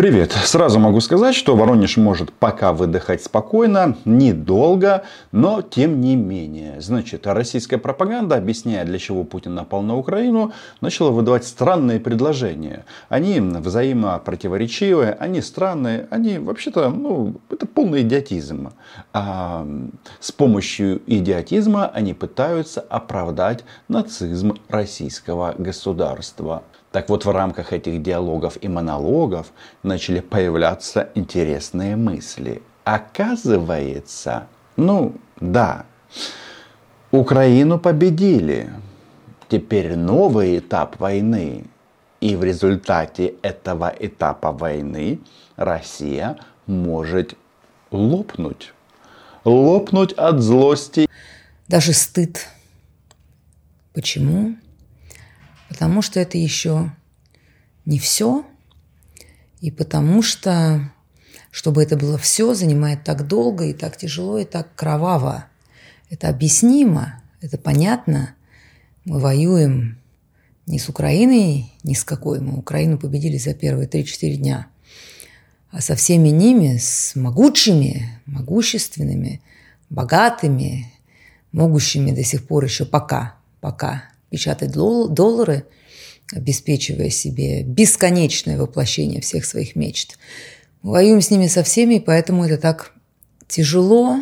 Привет. Сразу могу сказать, что Воронеж может пока выдыхать спокойно, недолго, но тем не менее. Значит, российская пропаганда, объясняя, для чего Путин напал на Украину, начала выдавать странные предложения. Они взаимопротиворечивые, они странные, они вообще-то, ну, это полный идиотизм. А с помощью идиотизма они пытаются оправдать нацизм российского государства. Так вот, в рамках этих диалогов и монологов начали появляться интересные мысли. Оказывается, ну да, Украину победили. Теперь новый этап войны. И в результате этого этапа войны Россия может лопнуть. Лопнуть от злости. Даже стыд. Почему? Потому что это еще не все, и потому что, чтобы это было все, занимает так долго и так тяжело и так кроваво. Это объяснимо, это понятно. Мы воюем не с Украиной, ни с какой. Мы Украину победили за первые 3-4 дня. А со всеми ними, с могучими, могущественными, богатыми, могущими до сих пор еще пока, пока печатать доллары, обеспечивая себе бесконечное воплощение всех своих мечт. Мы воюем с ними со всеми, поэтому это так тяжело,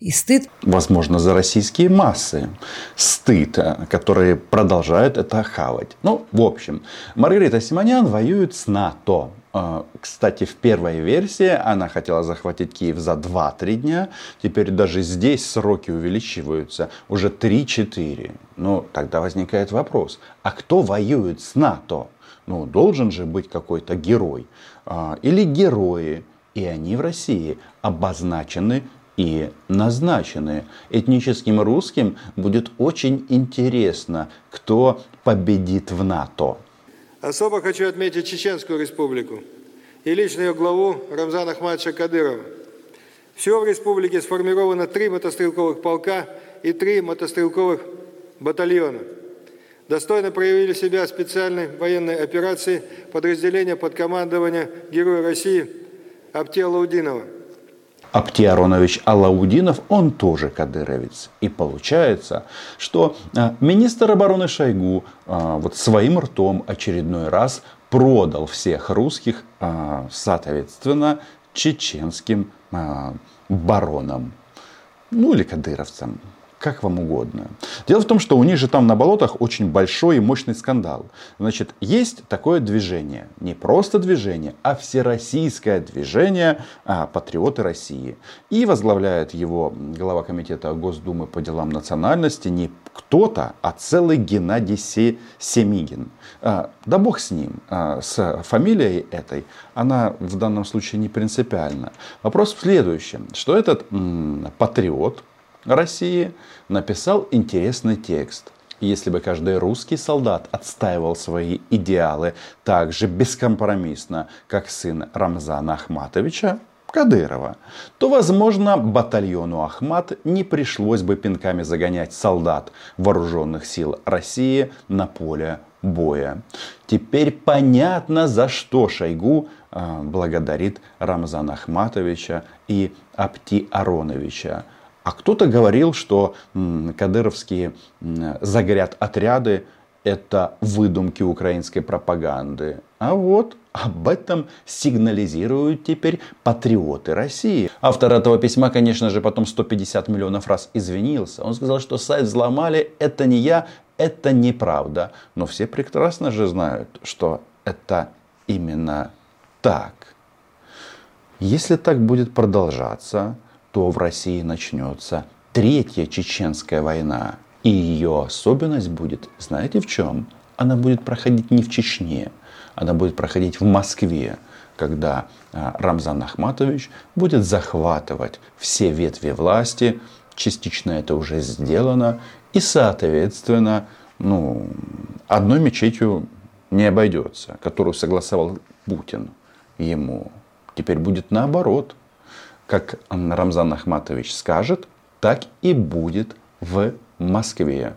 и стыд. Возможно, за российские массы. Стыд, которые продолжают это хавать. Ну, в общем, Маргарита Симонян воюет с НАТО. Э, кстати, в первой версии она хотела захватить Киев за 2-3 дня. Теперь даже здесь сроки увеличиваются. Уже 3-4. Ну, тогда возникает вопрос. А кто воюет с НАТО? Ну, должен же быть какой-то герой. А, или герои. И они в России обозначены и назначены. Этническим русским будет очень интересно, кто победит в НАТО. Особо хочу отметить Чеченскую республику и лично ее главу Рамзана Ахмадовича Кадырова. Всего в республике сформировано три мотострелковых полка и три мотострелковых батальона. Достойно проявили себя специальной военной операции подразделения под командование Героя России Аптела Удинова – Апти Аронович Алаудинов, он тоже кадыровец. И получается, что а, министр обороны Шойгу а, вот своим ртом очередной раз продал всех русских, а, соответственно, чеченским баронам. Ну или кадыровцам как вам угодно. Дело в том, что у них же там на болотах очень большой и мощный скандал. Значит, есть такое движение, не просто движение, а всероссийское движение а, «Патриоты России». И возглавляет его глава комитета Госдумы по делам национальности не кто-то, а целый Геннадий Семигин. А, да бог с ним, а, с фамилией этой, она в данном случае не принципиальна. Вопрос в следующем, что этот м, патриот, России написал интересный текст. Если бы каждый русский солдат отстаивал свои идеалы так же бескомпромиссно, как сын Рамзана Ахматовича, Кадырова, то, возможно, батальону Ахмат не пришлось бы пинками загонять солдат вооруженных сил России на поле боя. Теперь понятно, за что Шойгу э, благодарит Рамзана Ахматовича и Апти Ароновича. А кто-то говорил, что кадыровские загорят отряды это выдумки украинской пропаганды. А вот об этом сигнализируют теперь патриоты России. Автор этого письма, конечно же, потом 150 миллионов раз извинился. Он сказал, что сайт взломали, это не я, это неправда. Но все прекрасно же знают, что это именно так. Если так будет продолжаться, то в России начнется третья чеченская война. И ее особенность будет, знаете в чем? Она будет проходить не в Чечне, она будет проходить в Москве, когда а, Рамзан Ахматович будет захватывать все ветви власти, частично это уже сделано, и, соответственно, ну, одной мечетью не обойдется, которую согласовал Путин ему. Теперь будет наоборот как Рамзан Ахматович скажет, так и будет в Москве.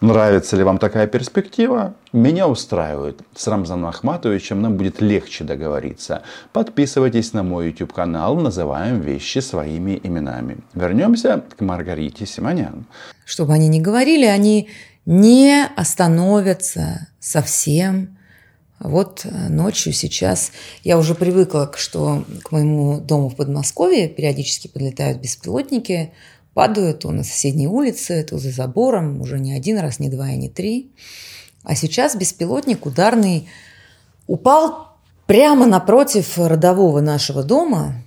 Нравится ли вам такая перспектива? Меня устраивает. С Рамзаном Ахматовичем нам будет легче договориться. Подписывайтесь на мой YouTube канал, называем вещи своими именами. Вернемся к Маргарите Симонян. Чтобы они не говорили, они не остановятся совсем. Вот э, ночью сейчас я уже привыкла, что к моему дому в Подмосковье периодически подлетают беспилотники, падают то на соседней улице, то за забором, уже не один раз, не два и не три. А сейчас беспилотник ударный упал прямо напротив родового нашего дома,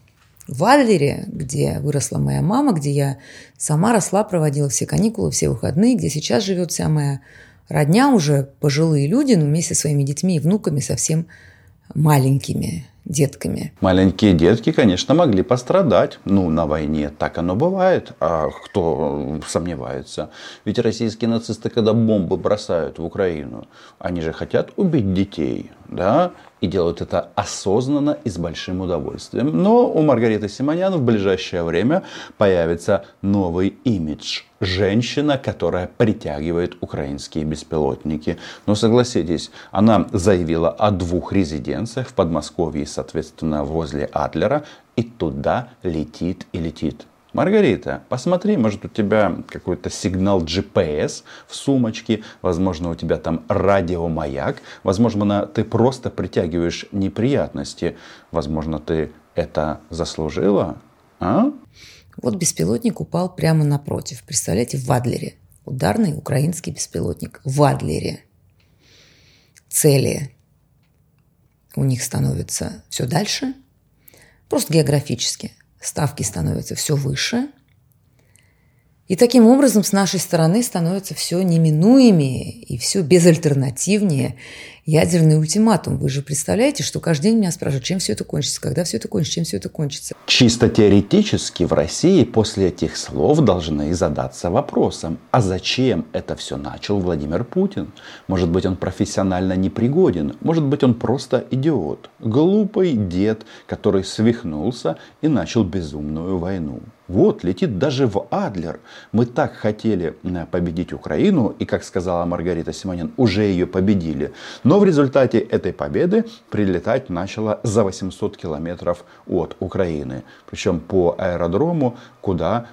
в Адлере, где выросла моя мама, где я сама росла, проводила все каникулы, все выходные, где сейчас живет вся моя родня, уже пожилые люди, но вместе со своими детьми и внуками совсем маленькими детками. Маленькие детки, конечно, могли пострадать. Ну, на войне так оно бывает. А кто сомневается? Ведь российские нацисты, когда бомбы бросают в Украину, они же хотят убить детей. Да? и делают это осознанно и с большим удовольствием. Но у Маргариты Симонян в ближайшее время появится новый имидж. Женщина, которая притягивает украинские беспилотники. Но согласитесь, она заявила о двух резиденциях в Подмосковье, соответственно, возле Адлера, и туда летит и летит. Маргарита, посмотри, может у тебя какой-то сигнал GPS в сумочке, возможно у тебя там радиомаяк, возможно ты просто притягиваешь неприятности, возможно ты это заслужила, а? Вот беспилотник упал прямо напротив. Представляете, в Адлере. Ударный украинский беспилотник в Адлере. Цели у них становятся все дальше, просто географически – ставки становятся все выше. И таким образом с нашей стороны становится все неминуемее и все безальтернативнее ядерный ультиматум. Вы же представляете, что каждый день меня спрашивают, чем все это кончится, когда все это кончится, чем все это кончится. Чисто теоретически в России после этих слов должны задаться вопросом, а зачем это все начал Владимир Путин? Может быть он профессионально непригоден, может быть он просто идиот, глупый дед, который свихнулся и начал безумную войну. Вот, летит даже в Адлер. Мы так хотели победить Украину, и, как сказала Маргарита Симонин, уже ее победили. Но в результате этой победы прилетать начало за 800 километров от Украины. Причем по аэродрому, куда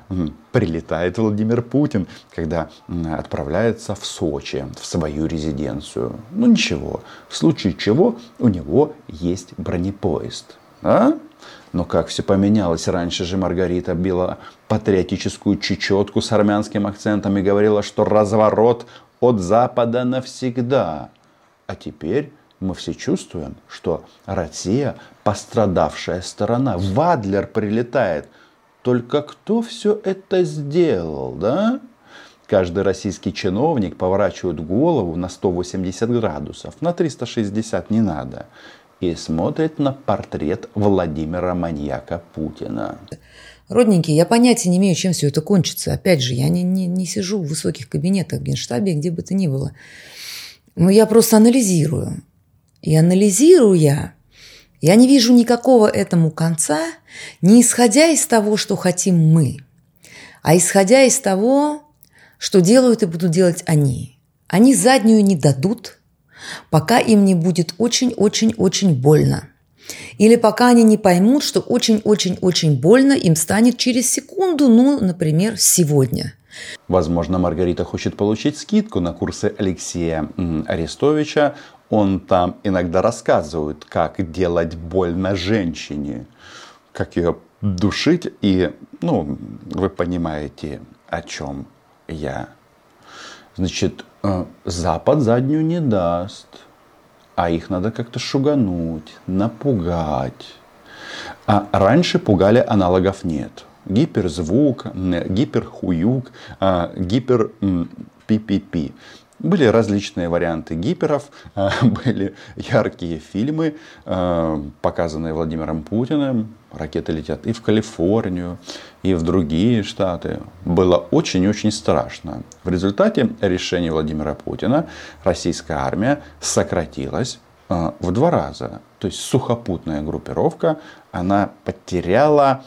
прилетает Владимир Путин, когда отправляется в Сочи, в свою резиденцию. Ну ничего, в случае чего у него есть бронепоезд. А? Но как все поменялось. Раньше же Маргарита била патриотическую чечетку с армянским акцентом и говорила, что разворот от Запада навсегда. А теперь мы все чувствуем, что Россия пострадавшая сторона. Вадлер прилетает. Только кто все это сделал, да? Каждый российский чиновник поворачивает голову на 180 градусов, на 360 не надо и смотрит на портрет Владимира Маньяка Путина. Родненькие, я понятия не имею, чем все это кончится. Опять же, я не, не, не сижу в высоких кабинетах в Генштабе, где бы то ни было. Но я просто анализирую. И анализируя, я не вижу никакого этому конца, не исходя из того, что хотим мы, а исходя из того, что делают и будут делать они. Они заднюю не дадут – пока им не будет очень-очень-очень больно. Или пока они не поймут, что очень-очень-очень больно им станет через секунду, ну, например, сегодня. Возможно, Маргарита хочет получить скидку на курсы Алексея Арестовича. Он там иногда рассказывает, как делать больно женщине, как ее душить. И, ну, вы понимаете, о чем я. Значит, Запад заднюю не даст. А их надо как-то шугануть, напугать. А раньше пугали аналогов нет. Гиперзвук, гиперхуюк, а, гипер. Были различные варианты гиперов, а, были яркие фильмы, а, показанные Владимиром Путиным. Ракеты летят и в Калифорнию, и в другие штаты. Было очень-очень страшно. В результате решения Владимира Путина российская армия сократилась а, в два раза. То есть сухопутная группировка, она потеряла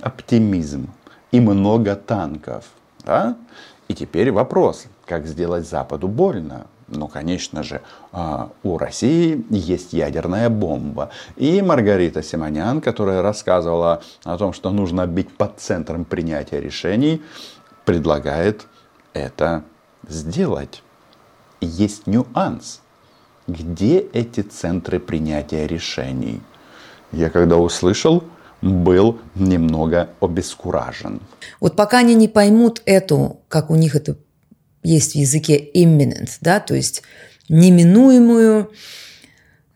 оптимизм и много танков. Да? Теперь вопрос, как сделать Западу больно? Ну, конечно же, а, у России есть ядерная бомба. И Маргарита Симонян, которая рассказывала о том, что нужно бить под центром принятия решений, предлагает это сделать. Есть нюанс. Где эти центры принятия решений? Я когда услышал, был немного обескуражен. Вот пока они не поймут эту, как у них это есть в языке imminent, да, то есть неминуемую,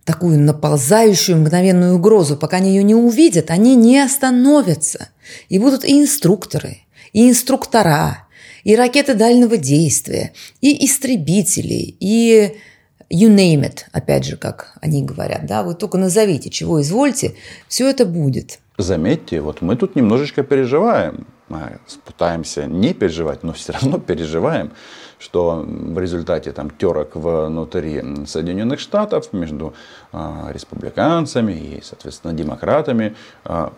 такую наползающую мгновенную угрозу, пока они ее не увидят, они не остановятся. И будут и инструкторы, и инструктора, и ракеты дальнего действия, и истребители, и you name it, опять же, как они говорят, да, вы только назовите, чего извольте, все это будет. Заметьте, вот мы тут немножечко переживаем, мы пытаемся не переживать, но все равно переживаем, что в результате там терок внутри Соединенных Штатов между э, республиканцами и, соответственно, демократами э,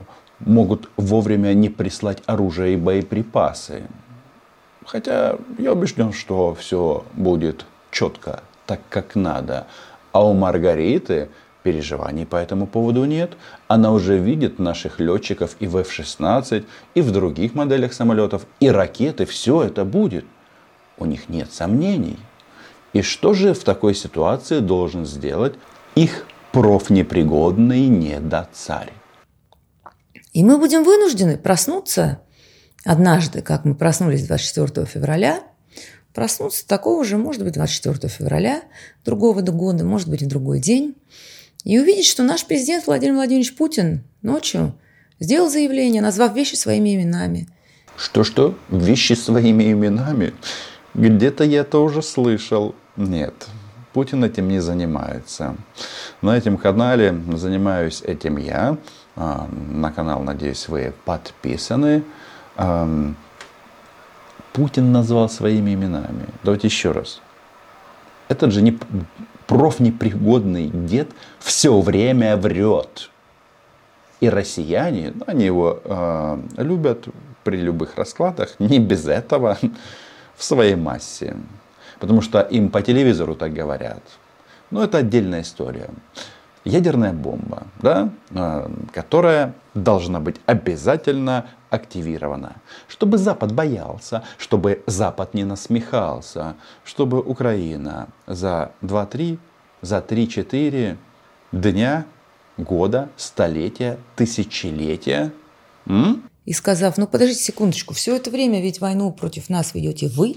могут вовремя не прислать оружие и боеприпасы. Хотя я убежден, что все будет четко, так как надо. А у Маргариты переживаний по этому поводу нет. Она уже видит наших летчиков и в F-16, и в других моделях самолетов, и ракеты. Все это будет. У них нет сомнений. И что же в такой ситуации должен сделать их профнепригодный недоцарь? И мы будем вынуждены проснуться однажды, как мы проснулись 24 февраля, проснуться такого же, может быть, 24 февраля другого года, может быть, в другой день, и увидеть, что наш президент Владимир Владимирович Путин ночью сделал заявление, назвав вещи своими именами. Что-что? Вещи своими именами? Где-то я это уже слышал. Нет, Путин этим не занимается. На этом канале занимаюсь этим я. А, на канал, надеюсь, вы подписаны. Путин назвал своими именами. Давайте еще раз. Этот же не профнепригодный дед все время врет. И россияне, ну, они его э, любят при любых раскладах, не без этого, в своей массе. Потому что им по телевизору так говорят. Но это отдельная история ядерная бомба, да, а, которая должна быть обязательно активирована, чтобы Запад боялся, чтобы Запад не насмехался, чтобы Украина за 2-3, за 3-4 дня, года, столетия, тысячелетия м? и сказав, ну подождите секундочку, все это время ведь войну против нас ведете вы?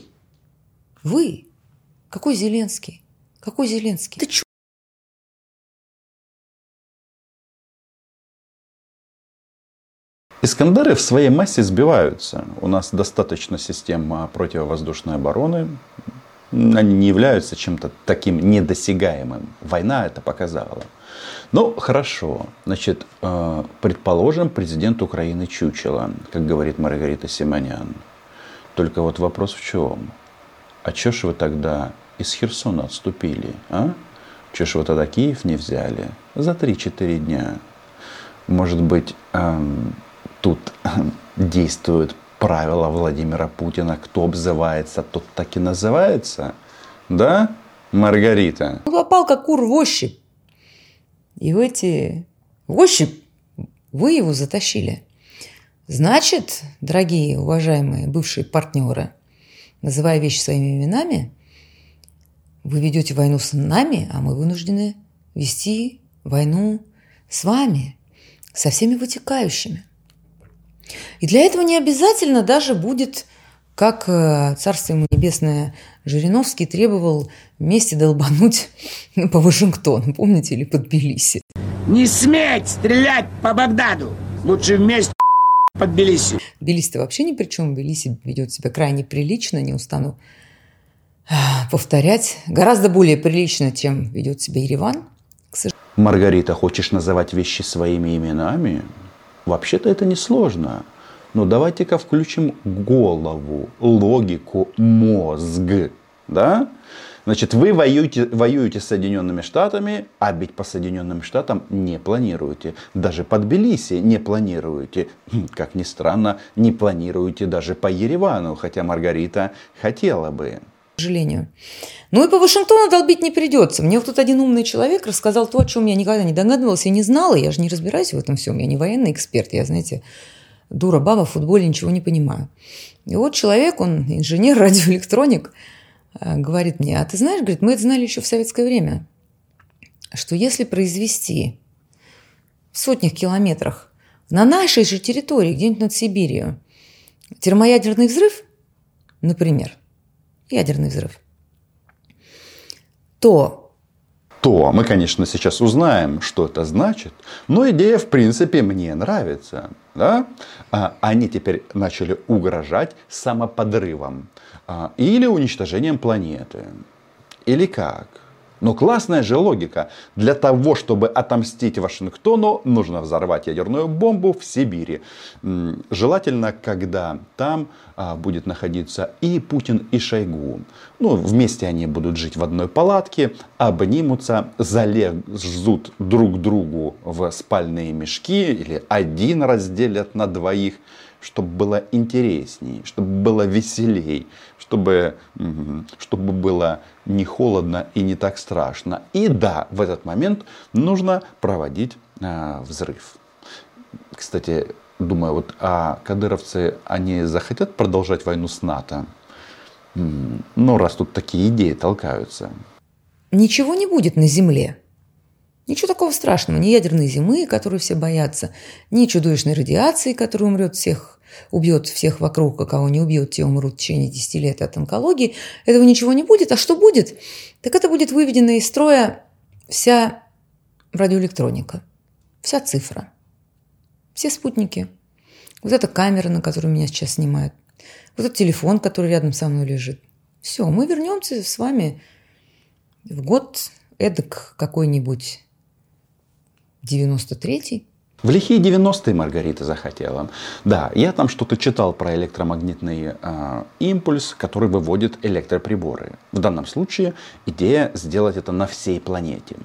Вы? Какой Зеленский? Какой Зеленский? Ты чё? Искандеры в своей массе сбиваются. У нас достаточно систем противовоздушной обороны. Они не являются чем-то таким недосягаемым. Война это показала. Ну, хорошо. Значит, э, предположим, президент Украины Чучело, как говорит Маргарита Симонян. Только вот вопрос в чем? А чё ж вы тогда из Херсона отступили, а? Чё ж вы тогда Киев не взяли? За 3-4 дня. Может быть, эм, тут действует правило Владимира Путина. Кто обзывается, тот так и называется. Да, Маргарита? Он попал как кур в ощупь. И в эти... В ощупь вы его затащили. Значит, дорогие, уважаемые бывшие партнеры, называя вещи своими именами, вы ведете войну с нами, а мы вынуждены вести войну с вами, со всеми вытекающими. И для этого не обязательно даже будет, как э, Царство ему небесное Жириновский требовал вместе долбануть по Вашингтону, помните, или под Тбилиси. Не сметь стрелять по Багдаду! Лучше вместе под Тбилиси. Тбилиси-то вообще ни при чем. Тбилиси ведет себя крайне прилично, не устану а, повторять. Гораздо более прилично, чем ведет себя Ереван. Маргарита, хочешь называть вещи своими именами? Вообще-то это несложно. Но давайте-ка включим голову, логику, мозг. Да? Значит, вы воюете, воюете с Соединенными Штатами, а бить по Соединенным Штатам не планируете. Даже под Тбилиси не планируете. Хм, как ни странно, не планируете даже по Еревану, хотя Маргарита хотела бы. Сожалению. Ну и по Вашингтону долбить не придется. Мне вот тут один умный человек рассказал то, о чем я никогда не догадывалась и не знала. Я же не разбираюсь в этом всем. Я не военный эксперт. Я, знаете, дура баба в футболе ничего не понимаю. И вот человек, он инженер, радиоэлектроник, э, говорит мне, а ты знаешь, говорит, мы это знали еще в советское время, что если произвести в сотнях километрах на нашей же территории, где-нибудь над Сибирью, термоядерный взрыв, например, ядерный взрыв, то то мы, конечно, сейчас узнаем, что это значит. Но идея, в принципе, мне нравится. Да? А они теперь начали угрожать самоподрывом а, или уничтожением планеты. Или как? Но классная же логика. Для того, чтобы отомстить Вашингтону, нужно взорвать ядерную бомбу в Сибири. Желательно, когда там а, будет находиться и Путин, и Шойгу. Ну, вместе они будут жить в одной палатке, обнимутся, залезут друг другу в спальные мешки или один разделят на двоих чтобы было интересней, чтобы было веселей, чтобы, чтобы было не холодно и не так страшно. И да, в этот момент нужно проводить э, взрыв. Кстати, думаю, вот а кадыровцы, они захотят продолжать войну с НАТО? Ну, раз тут такие идеи толкаются. Ничего не будет на Земле. Ничего такого страшного. Ни ядерной зимы, которую все боятся, ни чудовищной радиации, которая умрет всех, убьет всех вокруг, а кого не убьет, те умрут в течение 10 лет от онкологии. Этого ничего не будет. А что будет? Так это будет выведена из строя вся радиоэлектроника, вся цифра, все спутники. Вот эта камера, на которую меня сейчас снимают, вот этот телефон, который рядом со мной лежит. Все, мы вернемся с вами в год эдак какой-нибудь 93-й. В лихие 90-е Маргарита захотела. Да, я там что-то читал про электромагнитный э, импульс, который выводит электроприборы. В данном случае идея сделать это на всей планете.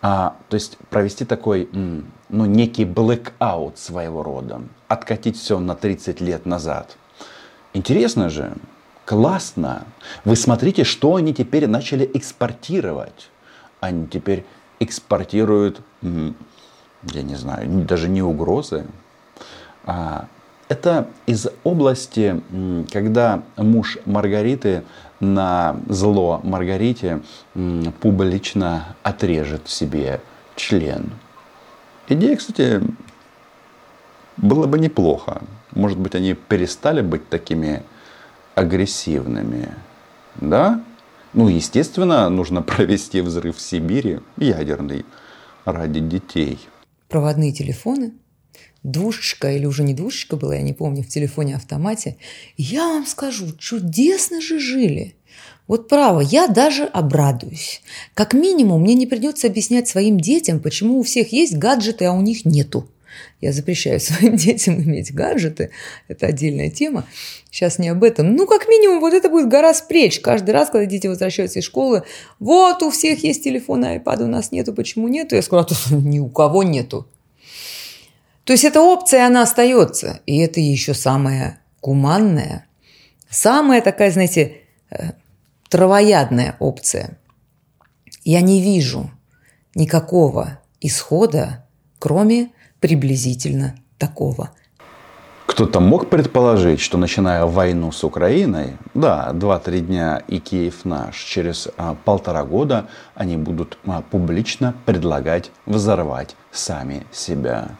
А, то есть провести такой, ну, некий blackout своего рода. Откатить все на 30 лет назад. Интересно же, классно. Вы смотрите, что они теперь начали экспортировать. Они теперь экспортируют я не знаю, даже не угрозы. А это из области, когда муж Маргариты на зло Маргарите публично отрежет себе член. Идея, кстати, было бы неплохо. Может быть, они перестали быть такими агрессивными. Да? Ну, естественно, нужно провести взрыв в Сибири, ядерный, ради детей проводные телефоны, двушечка или уже не двушечка была, я не помню, в телефоне-автомате. Я вам скажу, чудесно же жили. Вот право, я даже обрадуюсь. Как минимум, мне не придется объяснять своим детям, почему у всех есть гаджеты, а у них нету. Я запрещаю своим детям иметь гаджеты. Это отдельная тема. Сейчас не об этом. Ну, как минимум, вот это будет гора спреч. Каждый раз, когда дети возвращаются из школы, вот у всех есть телефон, а iPad у нас нету, почему нету? Я а тут ни у кого нету. То есть эта опция, она остается. И это еще самая гуманная, самая такая, знаете, э, травоядная опция. Я не вижу никакого исхода, кроме приблизительно такого. Кто-то мог предположить, что начиная войну с Украиной, да, 2-3 дня и Киев наш, через а, полтора года они будут а, публично предлагать взорвать сами себя.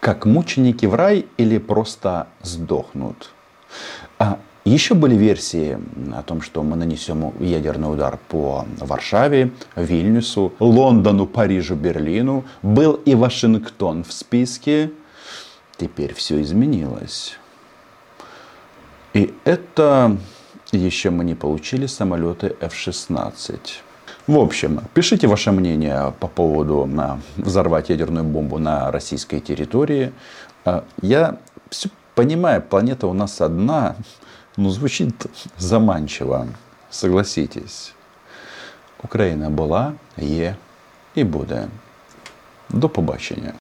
Как мученики в рай или просто сдохнут. А, еще были версии о том, что мы нанесем ядерный удар по Варшаве, Вильнюсу, Лондону, Парижу, Берлину. Был и Вашингтон в списке. Теперь все изменилось. И это еще мы не получили самолеты F-16. В общем, пишите ваше мнение по поводу взорвать ядерную бомбу на российской территории. А, я все понимаю, планета у нас одна, ну, звучит заманчиво, согласитесь. Україна була, є і буде. До побачення.